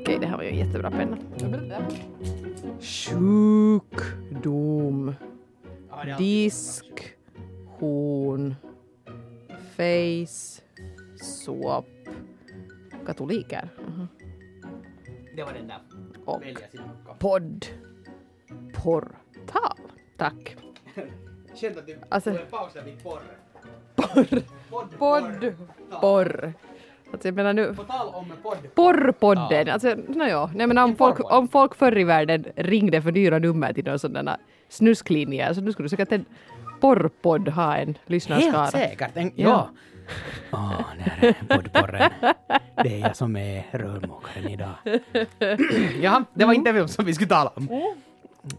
Okej, det här var ju en jättebra penna. Sjukdom. Disk. Horn. Face. Såp. Katoliker. Mhm. Det var den där. Och Välja sin lucka. podd. Portal. Tack. Skönt att du Alltså- får en paus där vid porr. Porr. Podd. Podd. Porr. Alltså jag menar nu. På tal om podd. Porrpodden. Alltså, no, ja. Nej, men om, folk, om folk förr i världen ringde för dyra nummer till någon sådana snusklinjer så nu skulle säkert en porrpodd ha en lyssnarskara. Helt säkert. En, Ja. ja. Åh, där är poddporren. Det är jag som är rörmokaren idag. Jaha, det var inte vem som vi skulle tala om.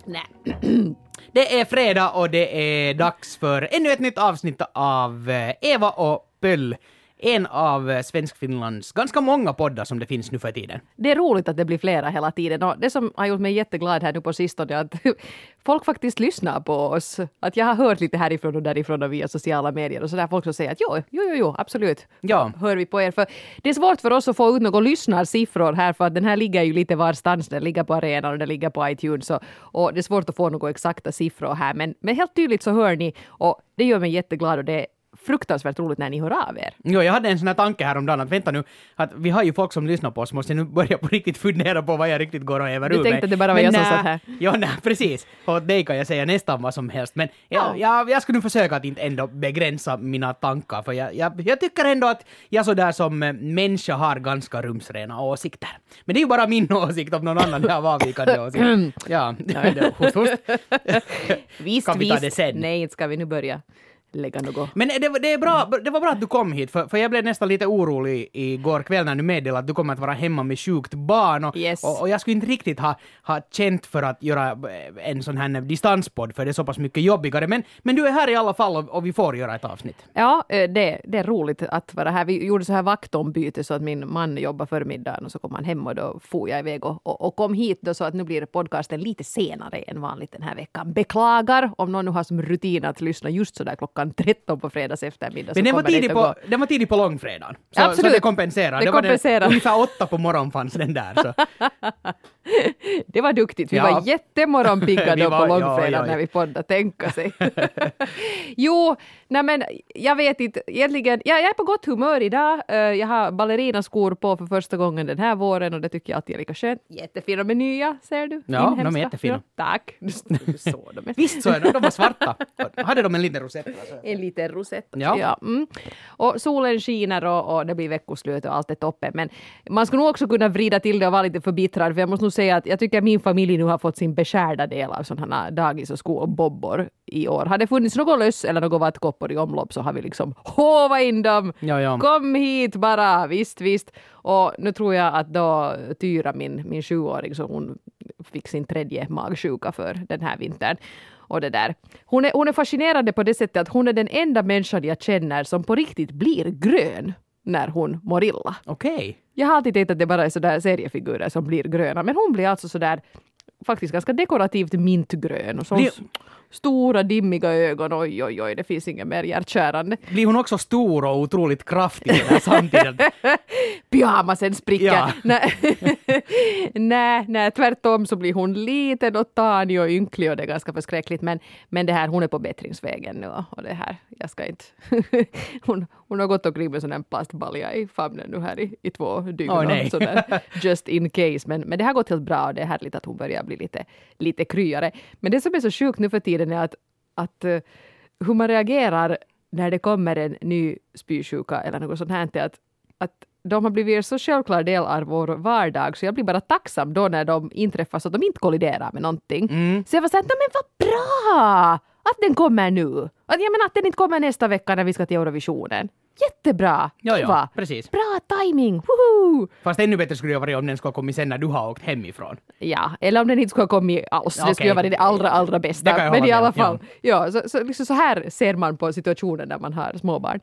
Nej. Det är fredag och det är dags för ännu ett nytt avsnitt av eh, Eva och Pöll. En av eh, Svenskfinlands ganska många poddar som det finns nu för tiden. Det är roligt att det blir flera hela tiden och det som har gjort mig jätteglad här nu på sistone är att folk faktiskt lyssnar på oss. Att jag har hört lite härifrån och därifrån och via sociala medier och sådär folk som säger att jo, jo, jo, jo absolut. Ja. Hör vi på er. För det är svårt för oss att få ut några lyssnarsiffror här för att den här ligger ju lite varstans. Den ligger på arenan och den ligger på iTunes och, och det är svårt att få några exakta siffror här. Men, men helt tydligt så hör ni och det gör mig jätteglad och det fruktansvärt roligt när ni hör av er. Jo, jag hade en sån här tanke häromdagen att vänta nu, att vi har ju folk som lyssnar på oss, måste jag nu börja på riktigt fundera på vad jag riktigt går och häver Du ur tänkte mig. att det bara var Men jag som nä, satt här. Ja, nej, precis. Och dig kan jag säga nästan vad som helst, men Ja. jag, jag, jag skulle nu försöka att inte ändå begränsa mina tankar, för jag, jag, jag tycker ändå att jag sådär som eh, människa har ganska rumsrena åsikter. Men det är ju bara min åsikt, om någon annan har avvikande åsikt. Ja, det- hust, hust. Visst, Kan vi ta det sen? Nej, inte ska vi nu börja lägga något. Men det, var- det, är bra, det var bra att du kom hit, för, för jag blev nästan lite orolig igår kväll när du meddelade att du kommer att vara hemma med sjukt barn. Och, Yes. och, och jag skulle inte riktigt ha, ha känt för att göra eh, en sån här distanspodd, för det är så pass mycket jobbigare. Men, men du är här i alla fall och, och vi får göra ett avsnitt. Ja, eh, det, det är roligt att vara här. Vi gjorde så här vaktombyte så att min man jobbade förmiddagen och så kom han hem och då for jag iväg och, och, och kom hit då så att nu blir podcasten lite senare än vanligt den här veckan. Beklagar om någon nu har som rutin att lyssna just så där klockan 13 på fredags eftermiddag. Men den var, tidig på, den var tidig på långfredagen. Så, Absolut. så det kompenserar. Det var kompenserar. Den, ungefär åtta på morgonen fanns den där. Så. Det var duktigt. Vi Ja. var jättemorgonpigga då var- på ja, långfredagen ja, ja. när vi poddade, tänka sig. jo, nej men jag vet inte, egentligen, jag, jag är på gott humör idag. Eh, jag har ballerinaskor på för första gången den här våren och det tycker jag alltid är lika skönt. Jättefina med nya, ser du? Ja, de är Inhemska. jättefina. Ja, tack. Du såg dem. Visst så är de, de var svarta. Hade de en liten rosett? En liten rosett. Ja. mm. Och solen skiner och, och det blir veckoslut och allt är toppen. Men man skulle nog också kunna vrida till det och vara lite förbittrad. För jag måste nog säga att jag tycker att min familj nu har fått sin beskärda del av sådana dagis och skolbobbor i år. Har det funnits något löss eller något vattkoppor i omlopp så har vi liksom hova in dem. Ja, ja. Kom hit bara, visst, visst. Och nu tror jag att då Tyra, min, min sjuåring, så hon fick sin tredje magsjuka för den här vintern. Och det där. Hon, är, hon är fascinerande på det sättet att hon är den enda människan jag känner som på riktigt blir grön när hon mår illa. Okej. Jag har alltid tänkt att det bara är sådär seriefigurer som blir gröna, men hon blir alltså sådär faktiskt ganska dekorativt mintgrön och så Blir- stora dimmiga ögon. Oj, oj, oj, det finns inget mer hjärtkärande. Blir hon också stor och otroligt kraftig samtidigt? pyjamasen spricker. Ja. Nej. nej, nej, tvärtom så blir hon liten och tanig och ynklig och det är ganska förskräckligt. Men, men det här, hon är på bättringsvägen nu och- det här, jag ska inte... hon, hon har gått omkring med sån här plastbalja i famnen nu här i, i två dygn. Och nej. sådär, just in case. Men, men det har gått helt bra och det är härligt att hon börjar bli lite, lite kryare. Men det som är så sjukt nu för tiden är att, att eh, hur man reagerar när det kommer en ny spysjuka eller något sånt här. är Att, att de har blivit en så självklar del av vår vardag så jag blir bara tacksam då när de inträffar så att de inte kolliderar med någonting. Mm. Så jag var såhär, "Nå, men vad bra att den kommer nu. Att, jag menar att den inte kommer nästa vecka när vi ska till Eurovisionen. Jättebra! Ja, ja, precis. Bra timing! Woho! Fast ännu bättre skulle det vara om den skulle ha kommit sen när du har åkt hemifrån. Ja, eller om den inte skulle ha kommit alls. Ja, Det skulle ha varit det allra, allra Det bästa. jag Men i alla fall, ja. så, så, liksom så här ser man på situationen när man har småbarn.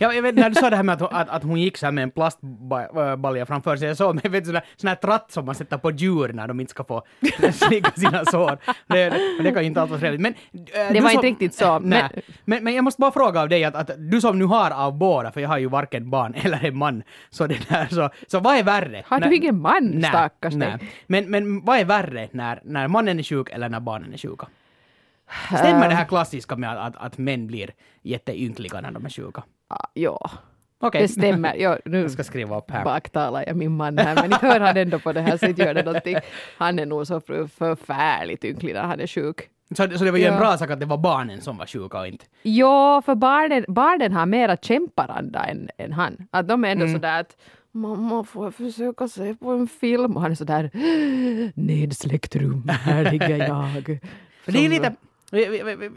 Ja, jag vet, när du sa det här med att, att, att hon gick så med en plastbalja framför sig, jag såg med vet, sån, här, sån här tratt som man sätter på djur när de inte ska få slicka sina sår. Det, det, det kan ju inte alls vara trevligt. Men, äh, Det var som- inte riktigt så, Nej, men- men, men jag måste bara fråga av dig att, att du som nu har av båda, för jag har ju varken barn eller en man, så det där, så, så vad är värre? Har du ingen man, Nej, stackars nej. Men, men vad är värre när, när mannen är sjuk eller när barnen är sjuka? Stämmer det här klassiska med att, att, att män blir jätteynkliga när de är sjuka? Ja, Okej. det stämmer. Ja, nu Jag ska skriva upp här. baktalar jag min man här, men ni hör han ändå på det här så inte gör det någonting. Han är nog så för- förfärligt ynklig när han är sjuk. Så, så det var ju en Ja. bra sak att det var barnen som var sjuka och inte... Ja, för barnen, barnen har mera kämparanda än, än han. Att de är ändå Mm. sådär att Mamma, får jag försöka se på en film? Och han är sådär Nedsläckt rum, här ligger jag. För det är Som- lite...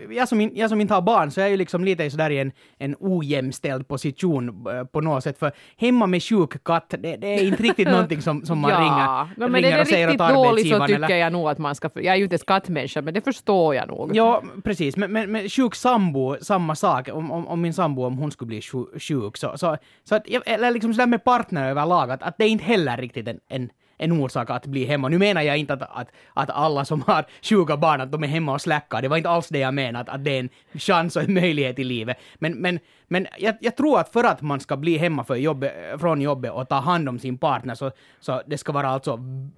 Jag som, in, jag som inte har barn så är jag ju liksom lite sådär i en, en ojämställd position eh, på något sätt. För hemma med sjuk katt, det, det är inte riktigt någonting som, som man ja, ringer, no, men ringer är det och säger åt riktigt dåligt så arbetsgivaren. tycker eller- jag nog att man ska... Jag är ju inte ens kattmänniska, men det förstår jag nog. Ja, precis. Men, men, men sjuk sambo, samma sak. Om, om, om min sambo, om hon skulle bli sju- sjuk, så, så, så att, eller liksom sådär med partner överlag, att, att det är inte heller riktigt en, en, en orsak att bli hemma. Nu menar jag inte att, att, att alla som har sjuka barn, att de är hemma och släckar. Det var inte alls det jag menade, att, att det är en chans och en möjlighet i livet. Men, men, men jag, jag tror att för att man ska bli hemma för jobbet, från jobbet och ta hand om sin partner, så, så det ska vara alltså,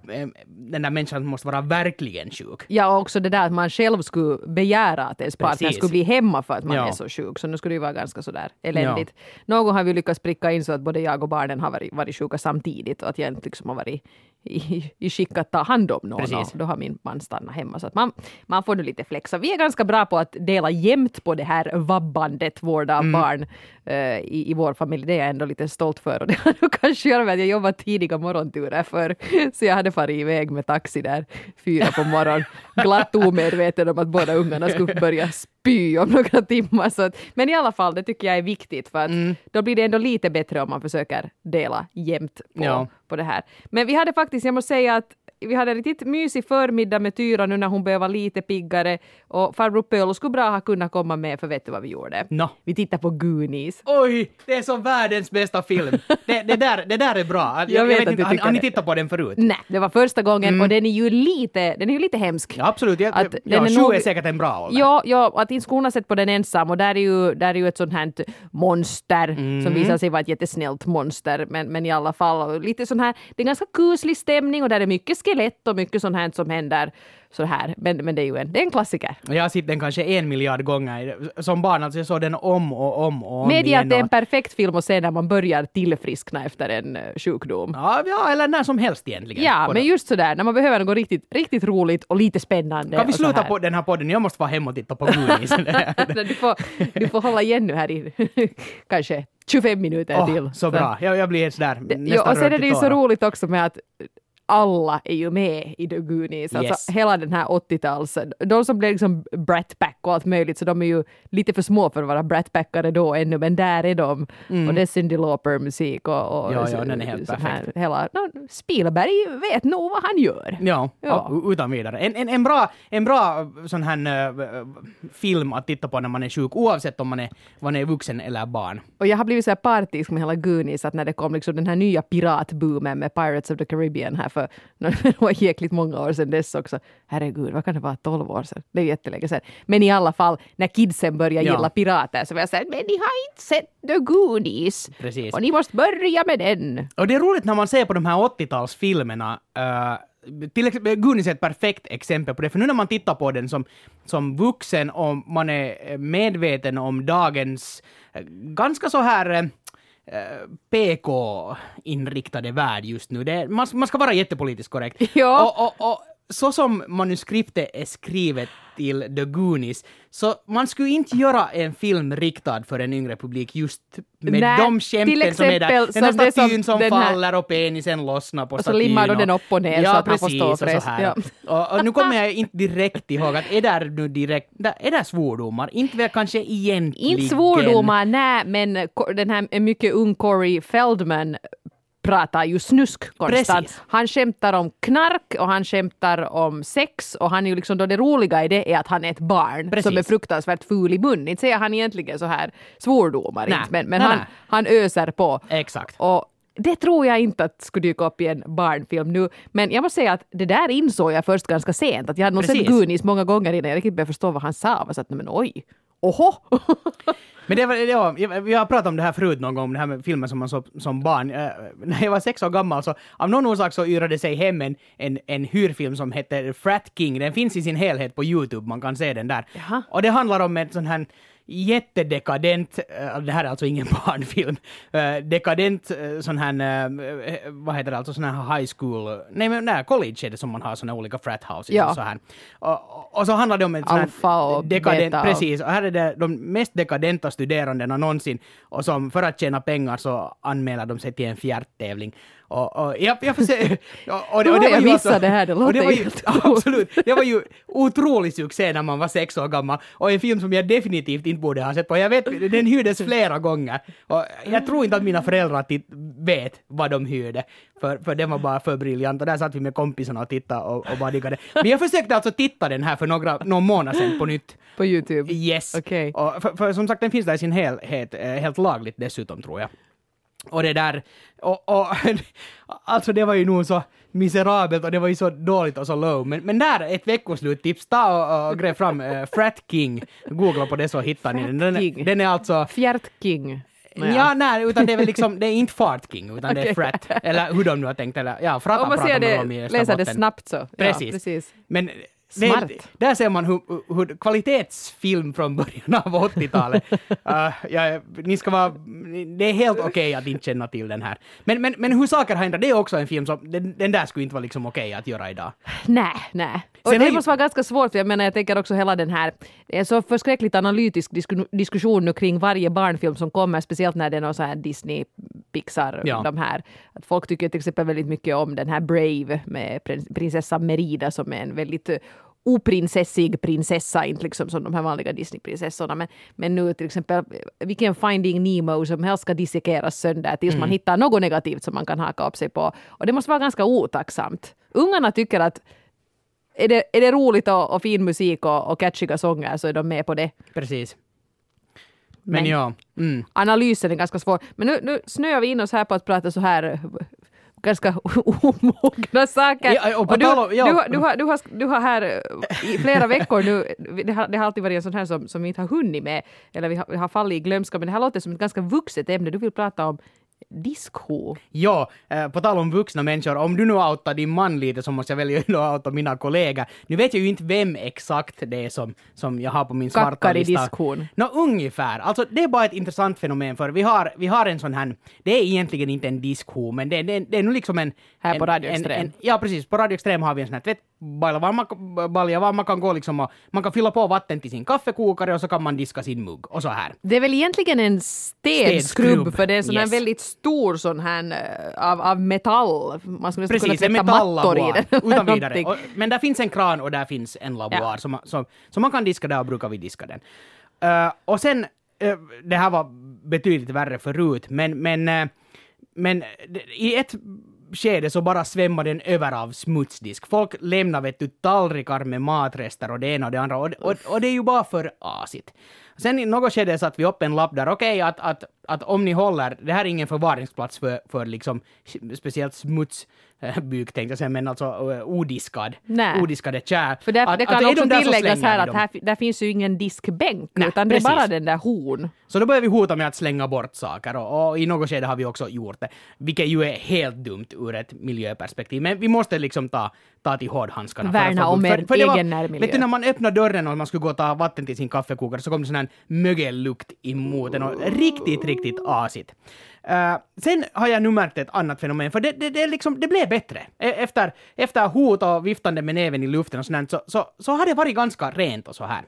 eh, den där människan måste vara verkligen sjuk. Ja, och också det där att man själv skulle begära att ens partner Precis. skulle bli hemma för att man Ja. är så sjuk. Så nu skulle det ju vara ganska sådär eländigt. Någon har vi lyckats pricka in så att både jag och barnen har varit, varit sjuka samtidigt och att jag inte liksom har varit i, i skick att ta hand om någon. Precis. Då har min man stannat hemma. Så att man, man får nu lite flexa. Vi är ganska bra på att dela jämnt på det här vabbandet, vård av barn eh, i, i vår familj. Det är jag ändå lite stolt för. Och det har nog kanske att göra med att jag jobbar tidiga morgonturer för så jag hade farit iväg med taxi där fyra på morgonen. Glatt omedveten om att båda ungarna skulle börja spy om några timmar. Så att, men i alla fall, det tycker jag är viktigt för att då blir det ändå lite bättre om man försöker dela jämnt på, Ja. på det här. Men vi hade faktiskt, jag måste säga att vi hade en riktigt mysig förmiddag med Tyra nu när hon började vara lite piggare och farbror Pölo skulle bra ha kunnat komma med för vet du vad vi gjorde? Nå. Vi tittade på Goonies. Oj, det är så världens bästa film. Det, det, där, det där är bra. Jag, Jag vet vet att inte, du har, har ni tittat på den förut? Nej, det var första gången och den är ju lite, den är ju lite hemsk. Ja, absolut. Jag, Att ja, den är nog- är säkert en bra ålder. Ja, ja, att inte skulle hon ha sett på den ensam och där är ju, där är ju ett sånt här monster Mm. som visar sig vara ett jättesnällt monster men, men i alla fall lite sån här, det är ganska kuslig stämning och där är mycket skelett och mycket sånt här som händer så här men, men det är ju en, det är en klassiker. Jag har sett den kanske en miljard gånger. Som barn, alltså jag såg den om och om och om Medge igen. att det är en perfekt film att se när man börjar tillfriskna efter en eh, sjukdom. Ja, ja, eller när som helst egentligen. Ja, men just sådär när man behöver något riktigt, riktigt roligt och lite spännande. Kan vi sluta på den här podden? Jag måste vara hemma och titta på Goonies. du, får, du får hålla igen nu här i kanske 25 minuter Åh, till. så bra. Jag, jag blir sådär nästan Ja, och sen är det ju så roligt också med att alla är ju med i The Goonies. Alltså Yes. hela den här 80-tals... De som blev liksom Brat Pack och allt möjligt, så de är ju lite för små för att vara Brat Packare då ännu, men där är de. Och det är Cyndi Lauper-musik och... och Mm. Ja, ja, den är helt så här, perfekt. hela, no, Spielberg vet nog vad han gör. Ja, Ja. utan vidare. En, en, en, bra, en bra sån här äh, film att titta på när man är sjuk, oavsett om man är, man är vuxen eller barn. Och jag har blivit så här partisk med hela Goonies att när det kom liksom den här nya piratboomen med Pirates of the Caribbean här för det var jäkligt många år sedan dess också. Herregud, vad kan det vara, 12 år sedan? Det är jättelänge sedan. Men i alla fall, när kidsen började Ja. gilla pirater så var jag såhär, men ni har inte sett The Goonies! Precis. Och ni måste börja med den! Och det är roligt när man ser på de här 80-talsfilmerna, uh, till exempel Goonies är ett perfekt exempel på det, för nu när man tittar på den som, som vuxen och man är medveten om dagens eh, ganska så här eh, eh, PK-inriktade värld just nu. Det, man, man ska vara jättepolitiskt korrekt. Ja. Och, och, och så som manuskriptet är skrivet till The Goonies, så man skulle inte göra en film riktad för en yngre publik just med Nej, de skämten som är där. Den här som det som statyn som den här- faller och penisen lossnar på Och så statyn. limmar de den upp och ner ja, så att han får precis, stå och så fräst. här. Ja. Och, och nu kommer jag inte direkt ihåg att är där nu direkt, är där svordomar? Inte väl kanske egentligen. Inte svordomar, nej, men den här mycket ung Corey Feldman pratar ju snusk konstant. Precis. Han skämtar om knark och han skämtar om sex och han är ju liksom då det roliga i det är att han är ett barn Precis. som är fruktansvärt ful i mun. Inte säger han egentligen så här svordomar, inte, men, men Nej, han, nej. han öser på. Exakt. Och det tror jag inte att skulle dyka upp i en barnfilm nu. Men jag måste säga att det där insåg jag först ganska sent. Att jag hade nog sett. Goonies många gånger innan jag riktigt började förstå vad han sa. Jag var så att, men oj, oho! Men det var, ja, vi har pratat om det här förut någon gång, det här med filmer som man såg som barn. Eh, när jag var sex år gammal så av någon orsak så yrade sig hem en, en, en hyrfilm som heter Frat King. Den finns i sin helhet på Youtube, man kan se den där. Jaha. Och det handlar om en sån här jättedekadent, eh, det här är alltså ingen barnfilm, eh, dekadent eh, sån här, vad heter det, alltså sån här high school, nej men nej, college är det som man har såna olika frat houses Ja. och så här. Och, och, så handlar det om en sån här dekadent, precis, och här är det de mest dekadenta studerandena någonsin och som för att tjäna pengar så anmäler de sig till en fjärttävling. Och, och jag, jag får se... Och, och, Hur har jag ju missat det här? Det och låter var ju, Absolut. Det var ju otrolig succé när man var sex år gammal och en film som jag definitivt inte borde ha sett på. Jag vet, den hyrdes flera gånger och jag tror inte att mina föräldrar vet vad de hyrde för, för den var bara för briljant och där satt vi med kompisarna och tittade och, och bara diggade. Men jag försökte alltså titta den här för några, någon månad sedan på nytt. På Youtube. Yes. Okej. Och för, för som sagt, den finns där i sin helhet, eh, helt lagligt dessutom tror jag. Och det där, och, och alltså det var ju nog så miserabelt och det var ju så dåligt och så low. Men, men där, ett veckosluttips, ta och, och gräv fram uh, Frat King, googla på det så hittar ni den. Den, den är alltså Fjärt King. Nåja. Ja, nej, utan det är väl liksom, det är inte Fart King, utan det är. Frat. Eller hur de nu har tänkt, eller ja, Frata Om man pratar man om i det, läser det snabbt så. Precis. Ja, precis. Men Smart. det, där ser man hur, hur kvalitetsfilm från början av 80-talet. Uh, ja, ni ska vara, det är helt okej att inte känna till den här. Men, men, men hur saker har ändrat, det är också en film som, den, den där skulle inte vara liksom okej att göra idag. Nej, nej. Och Sen det måste vara ganska svårt, för jag menar jag tänker också hela den här, det är så förskräckligt analytisk disku, diskussion nu kring varje barnfilm som kommer, speciellt när det är någon så här Disney, Pixar, Ja. de här. Att folk tycker till exempel väldigt mycket om den här Brave med prins- prinsessan Merida som är en väldigt eh, oprinsessig prinsessa, inte liksom som de här vanliga Disneyprinsessorna. Men, men nu till exempel, vilken Finding Nemo som helst ska dissekeras sönder tills man hittar något negativt som man kan haka upp sig på. Och det måste vara ganska otacksamt. Ungarna tycker att är det, är det roligt och, och fin musik och, och catchiga sånger så är de med på det. Precis. Men, Men- ja. Mm. Analysen är ganska svår. Men nu, nu snöar vi in oss här på att prata så här ganska omogna saker. Ja, och du, tal om- ja. du, har- du, har, du, har, du har här eh, i flera veckor nu, det har, det har alltid varit en sån här som, som vi inte har hunnit med, eller vi har, vi har fallit i glömska, men det här låter som ett ganska vuxet ämne. Du vill prata om disco. Ja, eh, på tal om vuxna människor, om du nu outar din man lite så måste jag väl ju ändå outa mina kollegor. Nu vet jag ju inte vem exakt det är som, som jag har på min svarta Kackar i lista. diskon. Nå, ungefär. Alltså det är bara ett intressant fenomen för vi har, vi har en sån här, det är egentligen inte en diskho, men det, det, det är nu liksom en... Här en, på Radio en, Extrem. en, Ja, precis. På Radio Extrem har vi en sån här tvättbalja var man, balja var man kan gå liksom och man kan fylla på vatten till sin kaffekokare och så kan man diska sin mugg och så här. Det är väl egentligen en städskrubb, för det är en sån yes. väldigt stor sån här eh, av, av metall. Man skulle Precis, kunna en tvätta mattor i den. Utan vidare. Och, men där finns en kran och där finns en lavoir. Ja. Så, man, kan diska där och brukar vi diska den. Eh, och sen, eh, det här var betydligt värre förut, men, men, uh, men i ett skede så bara svämmar den över av smutsdisk. Folk lämnar vet du tallrikar med matrester och det ena och det andra och, och, och det är ju bara för asigt. Sen i något skede satte vi upp en lapp där, okej att, att, att om ni håller, det här är ingen förvaringsplats för, för liksom speciellt smutsbyk tänkte jag säga, men alltså eh, odiskad, Nej. odiskade kärl. För där, Att- det att kan de också tilläggas här att här, där finns ju ingen diskbänk, Nej, utan det är precis. bara den där horn. Så då börjar vi hota med att slänga bort saker och, och i något skede har vi också gjort det, vilket ju är helt dumt ur ett miljöperspektiv. Men vi måste liksom ta, ta till hårdhandskarna. för att Värna få om er det var- egen närmiljö. Vet du när man öppnar dörren och man skulle gå och ta vatten till sin kaffekokare så kom det sån här mögellukt emot en och riktigt, riktigt asigt. Uh, sen har jag nu märkt ett annat fenomen, för det, det, det, liksom, det blev bättre. E- Efter, efter hot och viftande med näven i luften och sånt, så, så, så har det varit ganska rent och så här.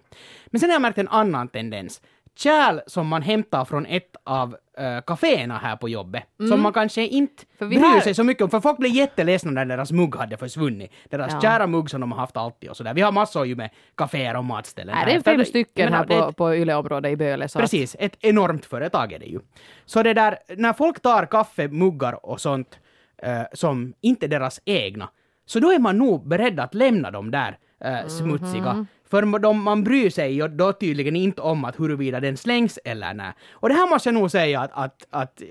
Men sen har jag märkt en annan tendens. Kärl som man hämtar från ett av uh, kaféerna här på jobbet, som man kanske inte Mm. Bryr har- sig så mycket om, för folk blev jätteledsna när deras mugg hade försvunnit. Deras Ja. kära mugg som de har haft alltid och sådär. Vi har massor ju med kaféer och matställen. Här är Efter- fem stycken här det- på, på Yle-området i Böle. Så Precis, ett enormt företag är det ju. Så det där, när folk tar kaffemuggar och sånt eh, som inte deras egna, så då är man nog beredd att lämna dem där eh, smutsiga. För de, man bryr sig ju då tydligen inte om att huruvida den slängs eller nej. Och det här måste jag nog säga att, att, att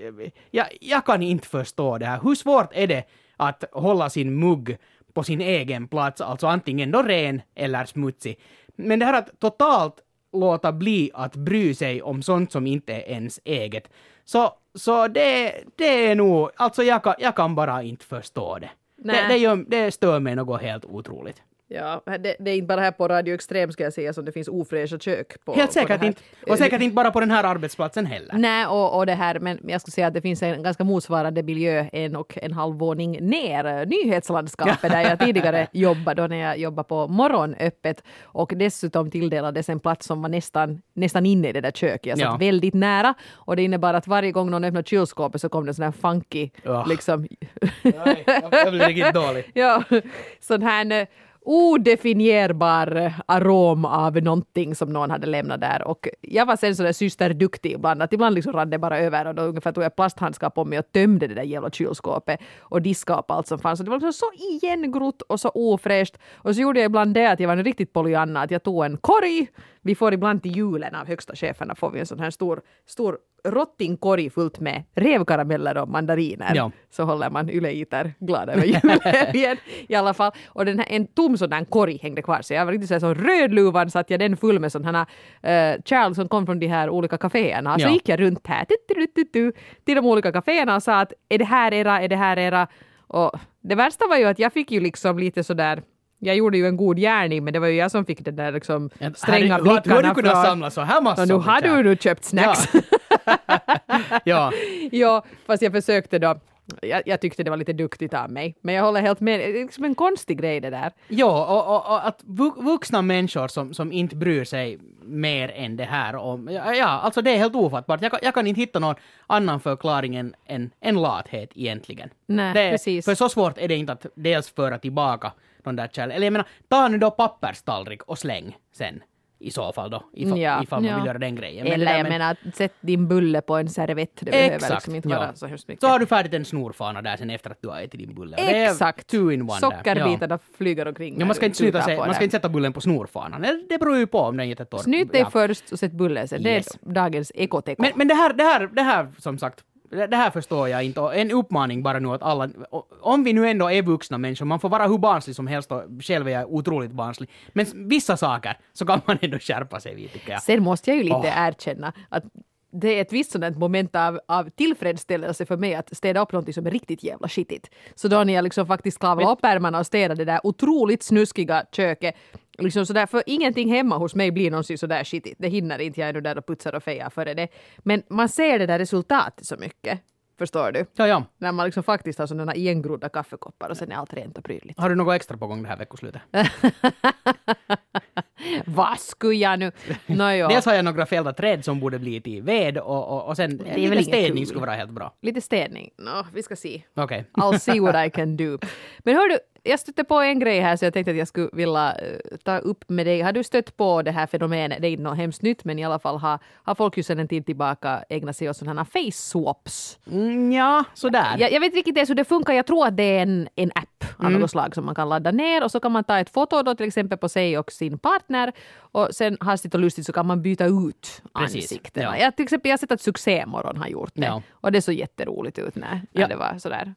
jag, jag kan inte förstå det här. Hur svårt är det att hålla sin mugg på sin egen plats, alltså antingen då ren eller smutsig. Men det här att totalt låta bli att bry sig om sånt som inte är ens eget. Så, så det, det är nog, alltså jag kan, jag kan bara inte förstå det. Det, det, gör, det stör mig något helt otroligt. Ja, det, det är inte bara här på Radio Extrem ska jag säga som det finns ofräscha kök. På, Helt säkert inte. Och säkert inte bara på den här arbetsplatsen heller. Nej, och, och det här, men jag skulle säga att det finns en ganska motsvarande miljö en och en halv våning ner, nyhetslandskapet där jag tidigare jobbade, då när jag jobbade på morgonöppet och dessutom tilldelades en plats som var nästan, nästan inne i det där köket. Jag satt Ja. väldigt nära och det innebar att varje gång någon öppnade kylskåpet så kom det en sån här funky, Ja. liksom, Nej, jag blir riktigt dålig. ja, sån här eh, odefinierbar arom av någonting som någon hade lämnat där. Och jag var sen sådär systerduktig ibland, att ibland liksom rann det bara över och då ungefär tog jag plasthandskar på mig och tömde det där jävla kylskåpet och diskade upp allt som fanns. Och det var liksom så igengrott och så ofräscht. Och så gjorde jag ibland det att jag var en riktigt Pollyanna, att jag tog en korg. Vi får ibland till julen av högsta cheferna får vi en sån här stor, stor rottingkorg fullt med revkarameller och mandariner. Ja. Så håller man ylleiter glad över julhelgen i alla fall. Och den här, en tom sån där korg hängde kvar så jag var riktigt så här som rödluvan satt jag den full med sådana här uh, Charles som kom från de här olika kaféerna. Så Ja. gick jag runt här tu, tu, tu, tu, till de olika kaféerna och sa att är det här era, är det här era? Och det värsta var ju att jag fick ju liksom lite sådär jag gjorde ju en god gärning men det var ju jag som fick den där liksom stränga Herregud, hur- har du blickarna kunnat från... samla så här massor? Nu har du nu köpt snacks. ja. ja, fast jag försökte då. Jag, jag tyckte det var lite duktigt av mig. Men jag håller helt med. Det är liksom en konstig grej det där. Ja, och, och, och att vu- vuxna människor som, som inte bryr sig mer än det här om... Ja, ja alltså det är helt ofattbart. Jag kan, jag kan inte hitta någon annan förklaring än, än, än lathet egentligen. Nej, det, precis. För så svårt är det inte att dels föra tillbaka de där kärl... Eller jag menar, ta nu då papperstallrik och släng sen. I så fall då, ifall, Ja, ifall man ja. vill göra den grejen. Men Eller där jag menar, sätt din bulle på en servett. Det behöver Exakt, liksom inte ja. vara så hemskt mycket. Så har du färdigt en snorfana där sen efter att du har ätit din bulle. Exakt! two in one där. Ja. Sockerbitarna flyger omkring. Ja, man ska inte, sluta sig, man ska inte sätta bullen på snorfanan. Det, det beror ju på om den är jättetorr. Snyt dig först och sätt bullen sen. Det är dagens ekoteko. Men, men det, här, det, här, det här, som sagt, det här förstår jag inte. En uppmaning bara nu att alla, om vi nu ändå är vuxna människor, man får vara hur barnslig som helst och själv är jag otroligt barnslig. Men vissa saker så kan man ändå skärpa sig vid tycker jag. Sen måste jag ju lite Åh. erkänna att det är ett visst sådant moment av, av tillfredsställelse för mig att städa upp någonting som är riktigt jävla skitigt. Så då när jag liksom faktiskt kavlade upp ärmarna och städade det där otroligt snuskiga köket Liksom sådär, för ingenting hemma hos mig blir någonsin sådär skitigt. Det hinner inte jag är nu där och putsar och fejar före det. Men man ser det där resultatet så mycket. Förstår du? Ja, ja. När man liksom faktiskt har sådana igengrodda kaffekoppar och sen är allt rent och prydligt. Har du något extra på gång det här veckoslutet? Vad skulle jag nu? Nåjo. Dels har jag några fällda träd som borde bli till ved och, och, och sen liten inget städning kul. skulle vara helt bra. Lite städning. Nå, vi ska se. Okej. I'll see what I can do. Men hör du, jag stötte på en grej här så jag tänkte att jag skulle vilja eh, ta upp med dig. Har du stött på det här fenomenet? Det är inte något hemskt nytt men i alla fall har, har folk ju sedan en tid tillbaka ägnat sig åt sådana face swaps. Mm, ja, sådär. Jag, jag vet inte riktigt hur det funkar. Jag tror att det är en, en app av Mm. något slag som man kan ladda ner och så kan man ta ett foto då till exempel på sig och sin partner och sen hastigt och lustigt så kan man byta ut ansiktena. ja. Jag, till exempel, jag har sett att Succémorgon har gjort det Ja. och det såg jätteroligt ut när, när Ja. det var sådär.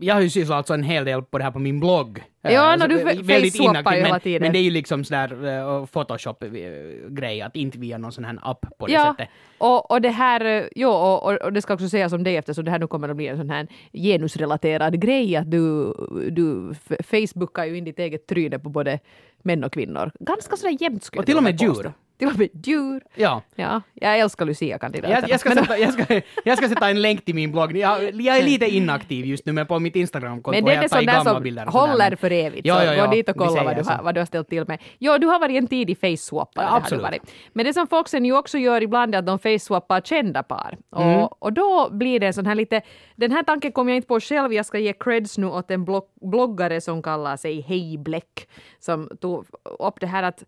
Jag har ju sysslat alltså en hel del på det här på min blogg. Ja, Eh, när så du det är fa- väldigt face-swappar inaktiv, ju hela men, tiden. men det är ju liksom sådär uh, Photoshop-grej, att inte via någon sån här app på det Ja, sättet. och, och det här, eh, jo, och, och, och det ska också sägas om det eftersom det här nu kommer att bli en sån här genusrelaterad grej att du, du facebookar ju in ditt eget tryne på både män och kvinnor. Ganska sådär jämnt skulle Och till och med djur. Till och med djur. Ja. Ja, jag älskar Lucia-kandidaterna. Jag, jag, ska sätta, jag, ska, jag ska sätta en länk till min blogg. Jag, jag är lite inaktiv just nu, men på mitt Instagramkonto Men har det är jag det tagit gamla som bilder. håller för evigt. Ja, ja, ja, gå dit och kolla vad du, har, vad du har ställt till med. Jo, du har varit en tidig face-swappare. Ja, absolut. Men det som folk sen ju också gör ibland är att de face-swappar kända par. Och, Mm. och då blir det en sån här lite... Den här tanken kom jag inte på själv. Jag ska ge creds nu åt en blogg, bloggare som kallar sig Hej Bläck. Som tog upp det här att,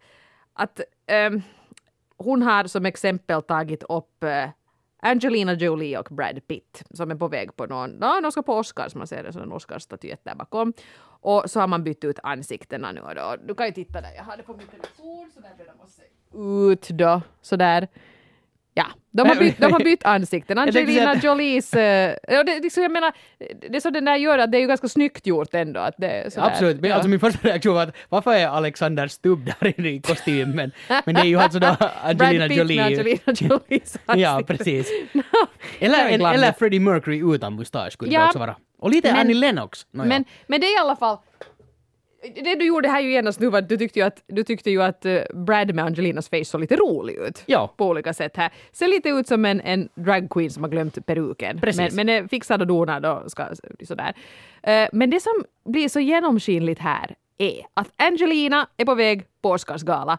att ehm, hon har som exempel tagit upp eh, Angelina Jolie och Brad Pitt som är på väg på någon, ja, de ska på Oscars, man ser en sån Oscarsstatyett där bakom. Och så har man bytt ut ansiktena nu och då. Du kan ju titta där, jag har det på min telefon så där blir de se ut då, sådär. Ja, de har bytt, de har bytt ansikten. Angelina Jolies... ja, det, liksom, jag menar, det som den där gör, att det är ju ganska snyggt gjort ändå. Att det, är sådär, Absolut, men ja. alltså min första reaktion var att varför är Alexander Stubb där i kostym? Men, det är ju alltså då Angelina Jolie. Angelina Jolies Ja, precis. Eller, är eller, Freddie Mercury utan mustasch skulle Ja. det också vara. Och lite Men- Annie Lennox. Nåja. Men, men det är i alla fall... Det du gjorde här ju genast nu var att du tyckte ju att, du tyckte ju att eh, Brad med Angelinas face såg lite rolig ut. Ja. På olika sätt här. Ser lite ut som en, en dragqueen som har glömt peruken. Precis. Men, men är fixad och donad och ska, sådär. Eh, men det som blir så genomskinligt här är att Angelina är på väg på Oscarsgala.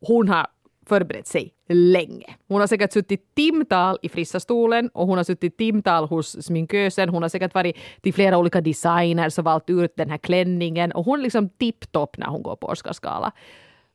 Hon har förberett sig länge. Hon har säkert suttit timtal i frissastolen och hon har suttit timtal hos sminkösen. Hon har säkert varit till flera olika designers och valt ut den här klänningen och hon är liksom tipptopp när hon går på Oscarsgala.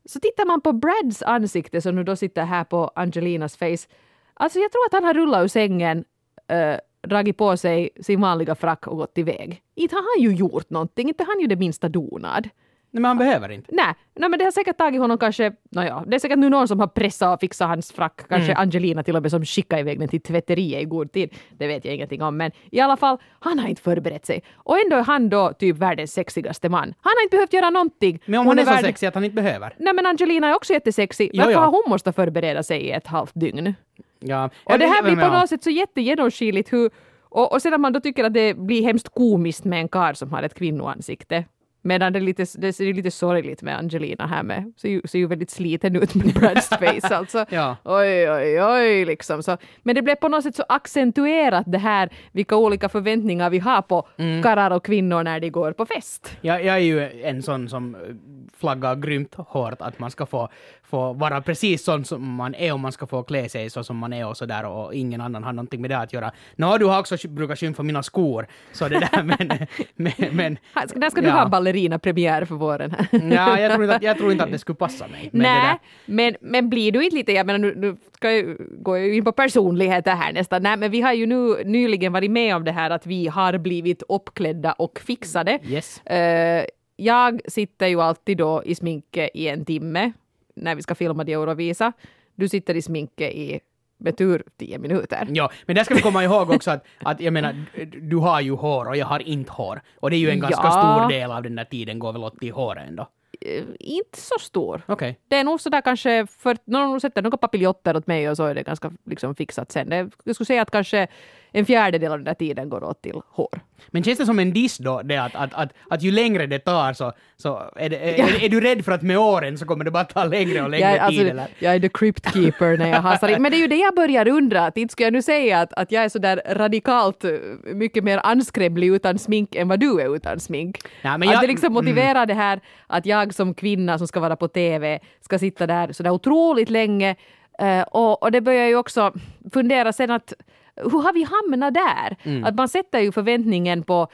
Så tittar man på Brads ansikte som nu då sitter här på Angelinas face. Alltså jag tror att han har rullat ur sängen, eh, äh, dragit på sig sin vanliga frack och gått iväg. Inte har han ju gjort någonting, inte har han ju det minsta donad. Nej, men han behöver inte. Nej, nej, men det har säkert tagit honom kanske, nåja, det är säkert nu någon som har pressat och fixat hans frack, kanske Angelina till och med som skickade iväg den till tvätteriet i god tid. Det vet jag ingenting om, men i alla fall, han har inte förberett sig. Och ändå är han då typ världens sexigaste man. Han har inte behövt göra någonting. Men om hon är så värd- sexig att han inte behöver. Nej men Angelina är också jättesexig. Jo, Varför har hon måste förbereda sig i ett halvt dygn? Ja. Och det här blir på något sätt så jättegenomskinligt hur... Och, och sedan man då tycker att det blir hemskt komiskt med en karl som har ett kvinnoansikte. Medan det, är lite, det ser lite sorgligt med Angelina här med. Ser ju, ser ju väldigt sliten ut med Brads face alltså. Ja. Oj, oj, oj liksom. Så, men det blev på något sätt så accentuerat det här vilka olika förväntningar vi har på Mm. karlar och kvinnor när de går på fest. Jag, jag är ju en sån som flaggar grymt hårt att man ska få, få vara precis sån som man är och man ska få klä sig så som man är och sådär och ingen annan har någonting med det att göra. Nå, du har också brukat skymfa mina skor, så det där men... men, men Där ska du ja. ha ballerina-premiär för våren. här. Ja, jag tror, inte att, jag tror inte att det skulle passa mig. Men det Nej, men, men blir du inte lite, jag menar nu, nu ska jag ju, gå in på personligheter här nästan, nej men vi har ju nu nyligen varit med om det här att vi har blivit uppklädda och fixade. yes. Eh, jag sitter ju alltid då i sminke i en timme när vi ska filma de Eurovisa. Du sitter i sminke i med tur tio minuter. Ja, men där ska vi komma ihåg också att, att jag menar, du- har ju hår och jag har inte hår. Och det är ju en ganska Ja. stor del av den där tiden går väl åt till håret ändå. Eh, inte så stor. Okej. Det är nog sådär kanske, för, någon sätter några papiljotter åt mig och så är det ganska liksom fixat sen. Det, jag skulle säga att kanske en fjärdedel av den där tiden går åt till hår. Men känns det som en diss då, det att, att, att, att ju längre det tar så, så är, det, är, Ja. är, är du rädd för att med åren så kommer det bara ta längre och längre Jag, alltså, tid? Eller? jag är the crypt keeper när jag hasar in. Men det är ju det jag börjar undra. Att inte ska jag nu säga att, att jag är så där radikalt eh, mycket mer anskrämlig utan smink än vad du är utan smink. Ja, men att jag- det liksom mm. motiverar det här att jag som kvinna som ska vara på TV ska sitta där så där otroligt länge. Uh, och, och det börjar ju också fundera sen att hur har vi hamnat där? Mm. Att man sätter ju förväntningen på,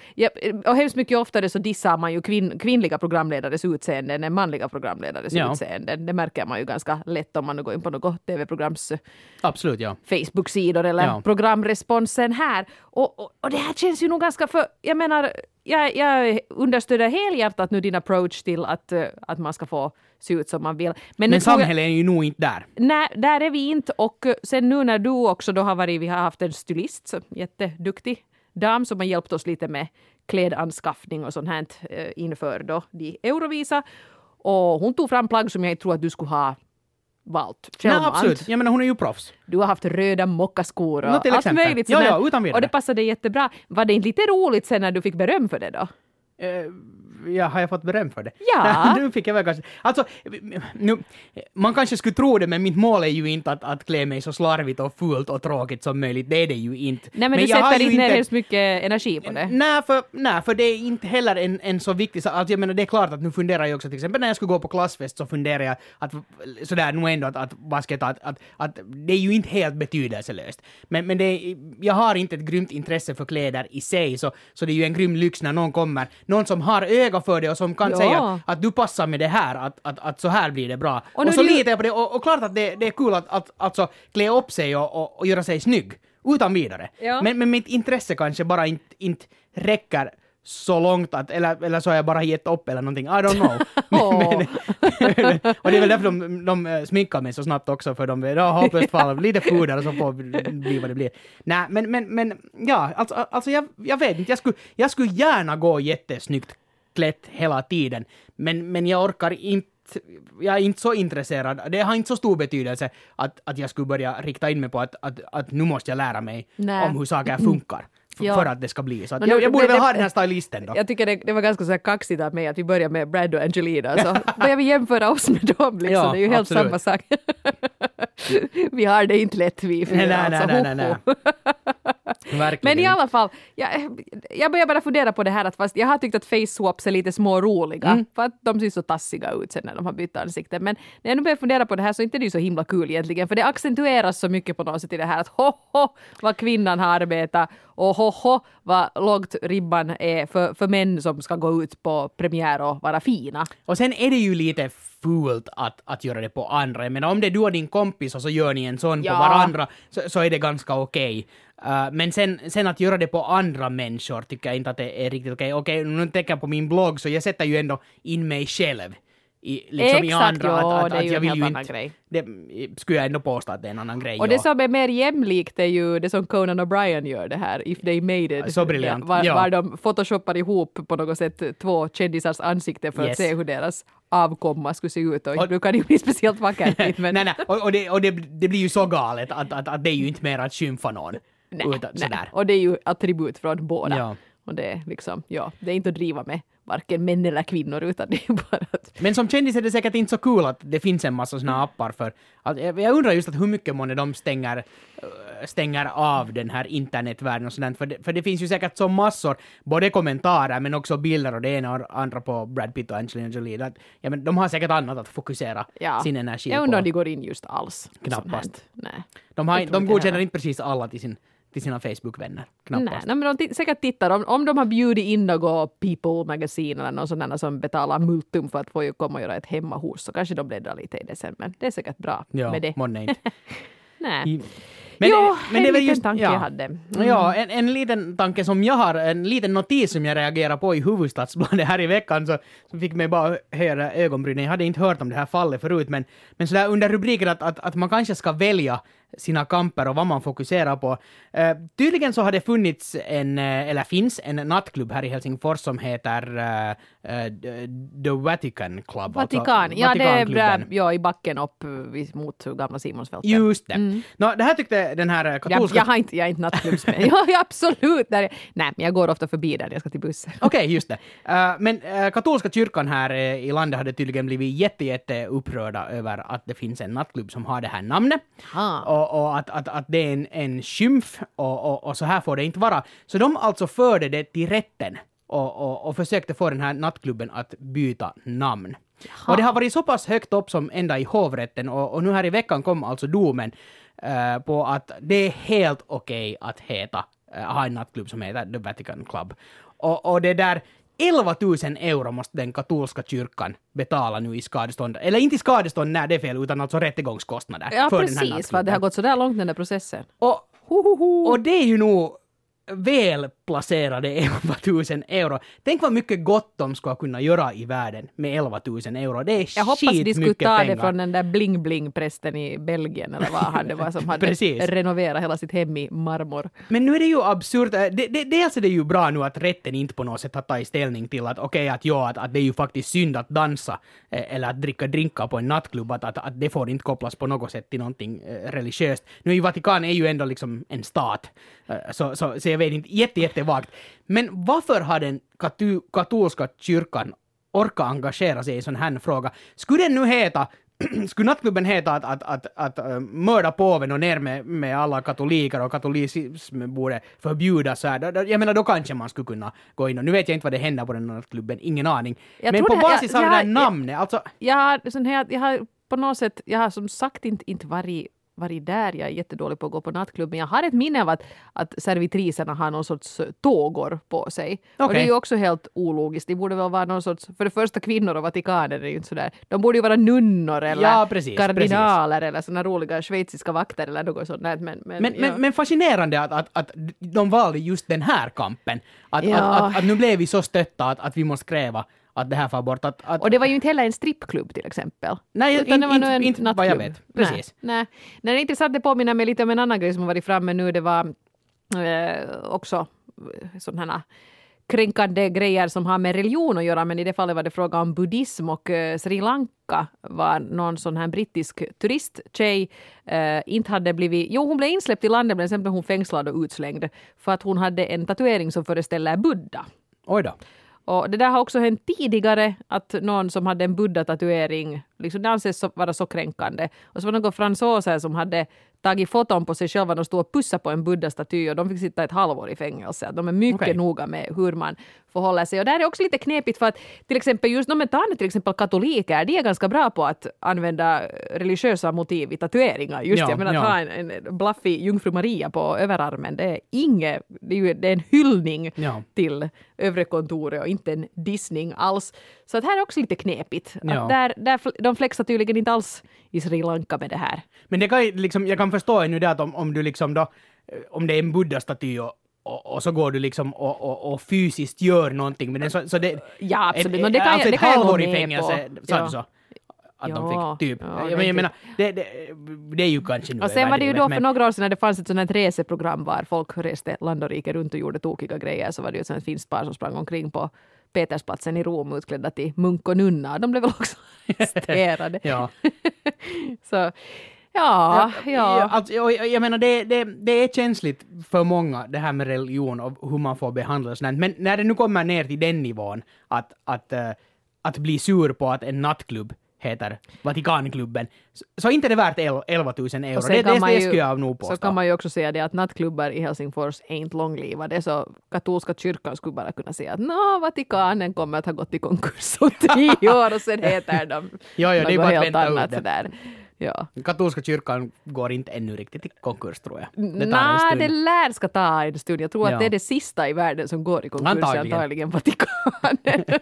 och hemskt mycket oftare så dissar man ju kvinn, kvinnliga programledares utseenden än manliga programledares Ja. utseenden. Det märker man ju ganska lätt om man nu går in på något TV-programs Absolut, ja. Facebook-sidor eller Ja. programresponsen här. Och, och, och det här känns ju nog ganska för, jag menar, jag, jag understöder helhjärtat nu din approach till att, eh, att man ska få se ut som man vill. nu Men tror jag- samhället är ju nog inte där. Nej, där är vi inte. Och eh, sen nu när du också då har varit, vi har haft en stylist, så jätteduktig dam som har hjälpt oss lite med klädanskaffning och sånt här eh, inför då de Eurovisa. Och hon tog fram plagg som jag inte tror att du skulle ha valt Nej, självmant. absolut. Jag menar, hon är ju proffs. Du har haft röda mockaskor och till allt exempel. möjligt. Ja, ja, utan vidare. Och det passade jättebra. Var det inte lite roligt sen när du fick beröm för det då? Eh, ja, har jag fått beröm för det? Ja. nu fick jag väl kanske... Alltså, nu, man kanske skulle tro det, men mitt mål är ju inte att, att klä mig så slarvigt och fult och tråkigt som möjligt. Det är det ju inte. Nej men, du jag sätter inte ner hemskt mycket energi på det. Nej för, nej, för det är inte heller en, en så viktig sak. Alltså, jag menar, det är klart att nu funderar jag också, till exempel när jag skulle gå på klassfest så funderar jag att sådär nu ändå att, att ta, att, att, att det är ju inte helt betydelselöst. Men, men det jag har inte ett grymt intresse för kläder i sig, så, så det är ju en grym lyx när någon kommer, någon som har öga för det och som kan Ja. säga att, att du passar med det här, att, att, att så här blir det bra. Och Och, så ju- litar jag på det och, och klart att det, det är kul att, att alltså, klä upp sig och, och, och göra sig snygg. Utan vidare. Ja. Men, men mitt intresse kanske bara inte, inte räcker så långt att, eller, eller så har jag bara gett upp eller någonting, I don't know. Åh. men, och det är väl därför de, de eh, sminkar mig så snabbt också, för de ja, hopplöst fall, lite puder och så får det bli vad det blir. Nej, men, men, men ja, alltså, alltså jag, jag vet inte, jag skulle, jag skulle gärna gå jättesnyggt klätt hela tiden, men, men jag orkar inte jag är inte så intresserad, det har inte så stor betydelse att, att jag skulle börja rikta in mig på att, att, att nu måste jag lära mig Nej. om hur saker funkar. F- Ja. För att det ska bli så. Att Men jag, jag borde väl ha den här stylisten då. Jag tycker det, det var ganska så här kaxigt av mig att vi börjar med Brad och Angelina, så börjar vi jämföra oss med dem liksom. Ja, det är ju helt absolut. samma sak. vi har det inte lätt vi fyra Nej, nej, alltså. nej, nej, nej. Verkligen. Men i alla fall, jag, jag börjar bara fundera på det här att fast jag har tyckt att face swaps är lite små roliga Mm. för att de ser så tassiga ut sen när de har bytt ansikte. Men när jag nu börjar fundera på det här så är inte det ju så himla kul egentligen för det accentueras så mycket på något sätt i det här att ho ho vad kvinnan har arbetat och ho ho vad lågt ribban är för, för män som ska gå ut på premiär och vara fina. Och sen är det ju lite fult att, att göra det på andra. Menar om det är du och din kompis och så gör ni en sån Ja. på varandra så, så är det ganska okej. Uh, men sen, sen att göra det på andra människor tycker jag inte att det är riktigt okej. Okej, nu tänker jag på min blogg så jag sätter ju ändå in mig själv. I, liksom i Exakt, andra. ja, att, att, det är att ju jag vill ju inte, grej. Det skulle jag ändå påstå att det är en annan grej. Och det ja. som är mer jämlikt är ju det som Conan O'Brien gör det här, If They Made It. Så briljant, Var, ja. var de photoshoppar ihop på något sätt två kändisars ansikte för Yes. att se hur deras avkomma skulle se ut. Och, Och- nu kan det ju bli speciellt vackert. men, nej, nej, och, och, det, och det, det blir ju så galet att, att, att det är ju inte mer att skymfa någon. nej, utan, nej. sådär. Och det är ju attribut från båda. Ja. Och det är liksom, ja, det är inte att driva med varken män eller kvinnor utan det är bara att Men som kändis är det säkert inte så kul att det finns en massa såna appar för att, jag undrar just att hur mycket månne de stänger, eh, stänger av den här internetvärlden och sådant, för det, för det finns ju säkert så massor, både kommentarer men också bilder och det ena och andra på Brad Pitt och Angelina Jolie. Att, ja, men de har säkert annat att fokusera ja. sin energi Jag undrar på. om de går in just alls. Knappast. Nej. De, har, de godkänner inte precis alla till, sin, till sina Facebook-vänner. Knappast. nej, men de säkert tittar. Om, om de har bjudit in något People Magazine eller någon sån som betalar multum för att få komma och göra ett hemma hos så kanske de bläddrar lite i det sen. Men det är säkert bra Ja, med det. månne inte. Nej. I- Jo, det en väl liten tanke jag hade. Mm. Ja, en, en liten tanke som jag har, en liten notis som jag reagerar på i Hufvudstadsbladet här i veckan, så, som fick mig bara höja ögonbrynen. Jag hade inte hört om det här fallet förut, men, men sådär under rubriken att, att, att man kanske ska välja sina kamper och vad man fokuserar på. Eh, tydligen så har det funnits en, eh, eller finns en nattklubb här i Helsingfors som heter eh, The Vatican Club. alltså Vatikan, ja det är där, ja, i backen upp mot gamla Simonsfältet. Just det. Nå, det här tyckte den här eh, jag, katolska... jag, har inte, jag är inte nattklubbsmed. ja, ja, absolut. Där, är- nej, men jag går ofta förbi där jag ska till bussen. Okej, just det. Men katolska kyrkan här i landet hade tydligen blivit jätte, jätte upprörda över att det finns en nattklubb som har det här namnet. Ah. Och, och att, att, att det är en, en skymf och, och, och så här får det inte vara. Så de alltså förde det till rätten och, och, och försökte få den här nattklubben att byta namn. Och det har varit så pass högt upp som ända i hovrätten och, och nu här i veckan kom alltså domen eh, på att det är helt okej att heta, eh, ha en nattklubb som heter The Vatican Club. Och, och det där 11 000 euro måste den katolska kyrkan betala nu i skadestånd. Eller inte i skadestånd när det är fel, utan alltså rättegångskostnader Ja, för den här precis, för att det har gått så där långt den där processen. Och, och det är ju nog väl placerade 11 000 euro. Tänk vad mycket gott de ska kunna göra i världen med 11 000 euro. Det är Jag hoppas de skulle ta pengar. det från den där bling-bling-prästen i Belgien eller vad han det var som hade renoverat hela sitt hem i marmor. Men nu är det ju absurt. Eh, Det, det, dels är det ju bra nu att rätten inte på något sätt har tagit ställning till att okej, att ja, att, att det är ju faktiskt synd att dansa eh, eller att dricka drinkar på en nattklubb, att, att, att det får inte kopplas på något sätt till någonting eh, religiöst. Nu är ju Vatikan är ju ändå liksom en stat, så, så, så jag vet inte, jätte, jättevagt. Men varför har den katu, katolska kyrkan orka engagera sig i en sån här fråga? Skulle den nu heta skulle nattklubben heta att, att, att, att, äh, mörda påven och ner med, med alla katoliker och katolicism borde förbjudas så här, jag menar då kanske man skulle kunna gå in och nu vet jag inte vad det händer på den nattklubben, ingen aning. Jag Men på det- basis jag- av det där jag- namnet, alltså Jag sån här, jag har på något sätt, jag har som sagt inte, inte varit varit där. Jag är jättedålig på att gå på nattklubb. Men jag har ett minne av att, att servitriserna har någon sorts tågor på sig. Och Okej. det är ju också helt ologiskt. De borde väl vara någon sorts, för det första kvinnor och Vatikanen är ju inte sådär. De borde ju vara nunnor eller Ja, precis, kardinaler eller såna roliga schweiziska vakter eller något sånt. Men, men, Men, ja. men, men fascinerande att, att, att de valde just den här kampen. Att, Ja. att, att, att nu blev vi så stötta att, att vi måste kräva att det här får bort. Att, att, Och det var ju inte heller en strippklubb till exempel. Nej, Utan in- det var nog en inte vad jag vet. Precis. Nej, nej. nej, det är intressant. Det påminner mig lite om en annan grej som har varit framme nu. Det var eh, också sådana här kränkande grejer som har med religion att göra, men i det fallet var det fråga om buddhism och eh, Sri Lanka var någon sån här brittisk turisttjej eh, inte hade blivit, jo hon blev insläppt i landet men sen blev hon fängslad och utslängd för att hon hade en tatuering som föreställer Buddha. Oj då. Och det där har också hänt tidigare, att någon som hade en buddha-tatuering, liksom det anses vara så kränkande. Och så var det några fransoser som hade tagit foton på sig själva och stod och pussade på en buddha-staty och de fick sitta ett halvår i fängelse. De är mycket Okej. noga med hur man förhåller sig. Och där är också lite knepigt för att till exempel just tar nu till exempel katoliker, de är ganska bra på att använda religiösa motiv i tatueringar. Just Ja, jag menar att ja. ha en, en blaffig jungfru Maria på överarmen, det är inget, det är, ju, det är en hyllning Ja. till övre kontoret och inte en dissning alls. Så att här är också lite knepigt. Ja. Där, där, de flexar tydligen inte alls i Sri Lanka med det här. Men det kan, liksom, jag kan förstå nu det att om, om du liksom då, eh, om det är en buddha-staty och, och, och så går du liksom och, och, och fysiskt gör någonting med den så, så det... Ja, absolut. Ett, Men det kan alltså det ett gå halvår i fängelse, sa Ja. du så? Att Ja, de fick typ. ja, jag, men, jag menar, det, det, det är ju kanske nu Och sen var det ju då överdrivet, för men- några år sedan när det fanns ett sånt här reseprogram var folk reste land och rike runt och gjorde tokiga grejer så var det ju ett sånt finskt par som sprang omkring på Petersplatsen i Rom utklädda till munk och nunna. De blev väl också arresterade. Ja. Så ja, ja. Alltså, jag, jag, menar, det, det, det är känsligt för många, det här med religion och hur man får behandla och sånt. Men när det nu kommer ner till den nivån, att, att, eh, att bli sur på att en nattklubb heter Vatikanklubben, så, så inte det värt el- 11 000 euro. Det, det, det ju- skulle jag nog Så påstå. kan man ju också säga det att nattklubbar i Helsingfors är inte långlivade. Så katolska kyrkan skulle bara kunna säga att Nå, Vatikanen kommer att ha gått i konkurs om tio år och sen heter de Ja, ja, det är något bara helt annat. det. Ja. Katolska kyrkan går inte ännu riktigt i konkurs, tror jag. Det Nej, det lär ska ta en stund. Jag tror Ja. att det är det sista i världen som går i konkurs, Antagligen. antagligen, Vatikanen.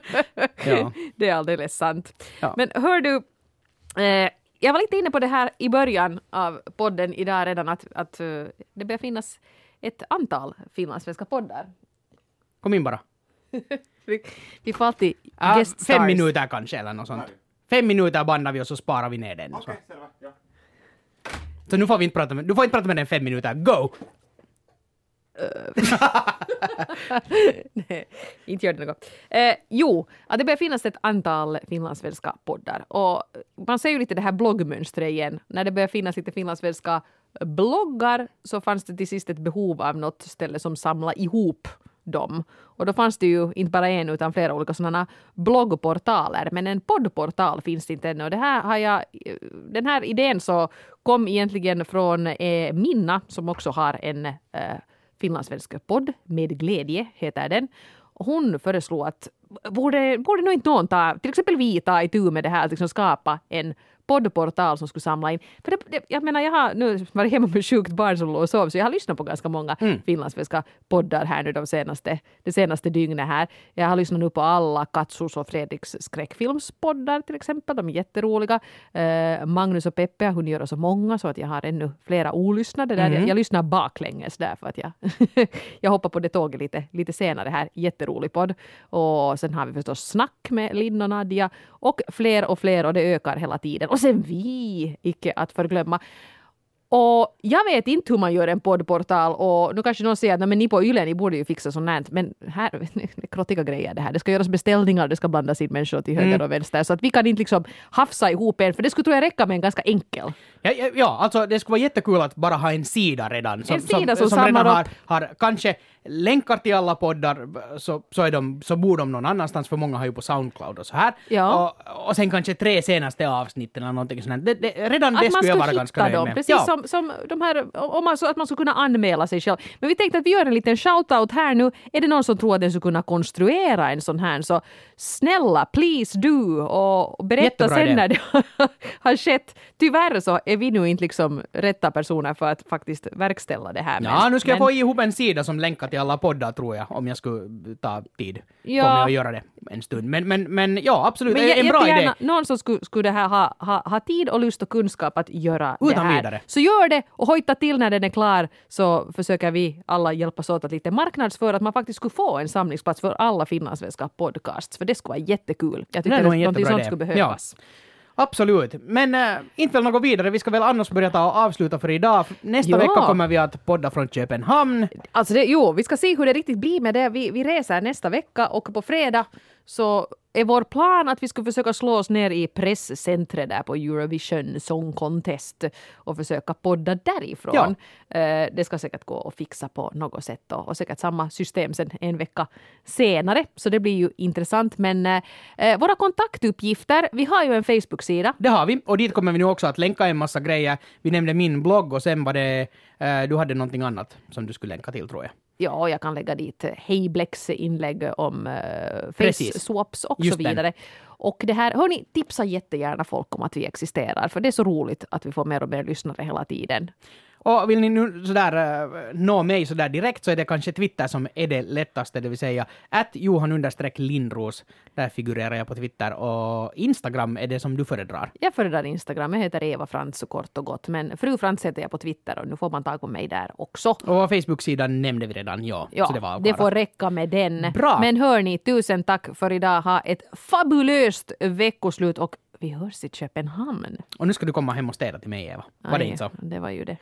Ja. Det är alldeles sant. Ja. Men hör du, eh, jag var lite inne på det här i början av podden idag redan, att, att eh, det börjar finnas ett antal finlandssvenska poddar. Kom in bara. Vi, får alltid Ah, fem minuter kanske, eller något sånt. Fem minuter bandar vi och så sparar vi ner den. Okej, selvä. Joo. så nu får vi inte prata med, du får inte prata med den fem minuter. Go! Nej, inte gör det något. Eh, jo, att det börjar finnas ett antal finlandssvenska poddar. Och man ser ju lite det här bloggmönstret igen. När det börjar finnas lite finlandssvenska bloggar så fanns det till sist ett behov av något ställe som samlar ihop dem. Och då fanns det ju inte bara en utan flera olika sådana bloggportaler. Men en poddportal finns inte ännu. Och det här har jag, den här idén så kom egentligen från eh, Minna som också har en eh, finlandssvensk podd, Med glädje heter den. Hon föreslog att borde, borde nog inte någon ta, till exempel vi ta itu med det här, att liksom skapa en poddportal som skulle samla in. För det, det, jag menar, jag har nu varit hemma med sjukt barn som låg och sov, så jag har lyssnat på ganska många finlandssvenska poddar här nu de senaste, det senaste dygnet här. Jag har lyssnat nu på alla Katsus och Fredriks skräckfilmspoddar till exempel, de är jätteroliga. Eh, Magnus och Peppe har hunnit göra så många så att jag har ännu flera olyssnade där. Jag, jag lyssnar baklänges där för att jag, jag hoppar på det tåget lite, lite senare här. Jätterolig podd. Och sen har vi förstås Snack med Linn och Nadja och fler och fler och det ökar hela tiden. Och sen vi, icke att förglömma. Och jag vet inte hur man gör en poddportal och nu kanske någon säger att "Nej, men ni på Yle, ni borde ju fixa sånt här. Men här, krottiga grejer det här. Det ska göras beställningar, det ska blandas in människor till höger och vänster. Så att vi kan inte liksom hafsa ihop en, för det skulle tror jag räcka med en ganska enkel. Ja, ja, alltså det skulle vara jättekul att bara ha en sida redan. En sida som redan samlar har, upp. har kanske länkar till alla poddar, så, så, är de, så bor de någon annanstans, för många har ju på Soundcloud och så här. Ja. Och, och sen kanske tre senaste avsnitten eller någonting sånt. Det, det, redan Att det skulle jag vara ganska nöjd dem, med. precis ja. som, som, som de här, om man, så att man skulle kunna anmäla sig själv. Men vi tänkte att vi gör en liten shout-out här nu. Är det någon som tror att den skulle kunna konstruera en sån här så snälla, please do och berätta Jättebra sen idé. när det har skett. Tyvärr så är vi nu inte liksom rätta personer för att faktiskt verkställa det här. Ja, nu ska jag men- få ihop en sida som länkar till alla poddar tror jag, om jag skulle ta tid Ja. på mig att göra det en stund. Men, men, men ja, absolut, Men en, en bra idé. någon som skulle, skulle det här ha, ha, ha tid och lust och kunskap att göra det Utan här. vidare. Så gör det och hojta till när den är klar så försöker vi alla hjälpas åt att lite marknadsföra att man faktiskt skulle få en samlingsplats för alla finlandssvenska podcasts. För det skulle vara jättekul. Jag Det är tycker nog att någonting sånt skulle behövas. Absolut. Men äh, inte väl något vidare. Vi ska väl annars börja ta och avsluta för idag. Nästa Ja. vecka kommer vi att podda från Köpenhamn. Alltså det, jo, vi ska se hur det riktigt blir med det. Vi, vi reser nästa vecka och på fredag så är vår plan att vi ska försöka slå oss ner i presscentret där på Eurovision Song Contest och försöka podda därifrån. Eh, det ska säkert gå att fixa på något sätt och, och säkert samma system sen en vecka senare. Så det blir ju intressant. Men eh, våra kontaktuppgifter, vi har ju en Facebook-sida. Det har vi. Och dit kommer vi nu också att länka en massa grejer. Vi nämnde min blogg och sen var det... du hade någonting annat som du skulle länka till tror jag. Ja, jag kan lägga dit Heiblecks inlägg om uh, face swaps och Just så den. vidare. Och det här, hörni, tipsa jättegärna folk om att vi existerar, för det är så roligt att vi får mer och mer lyssnare hela tiden. Och vill ni nu sådär äh, nå mig sådär direkt så är det kanske Twitter som är det lättaste, det vill säga att Johan Lindros. Där figurerar jag på Twitter och Instagram är det som du föredrar. Jag föredrar Instagram, jag heter Eva Frans så kort och gott, men fru Frans heter jag på Twitter och nu får man tag på mig där också. Och Facebook-sidan nämnde vi redan, ja. Ja, så det var det får räcka med den. Bra. Men hörni, tusen tack för idag. Ha ett fabulöst veckoslut och vi hörs i Köpenhamn. Och nu ska du komma hem och städa till mig, Eva. Var det Aj, inte så? Det var ju det.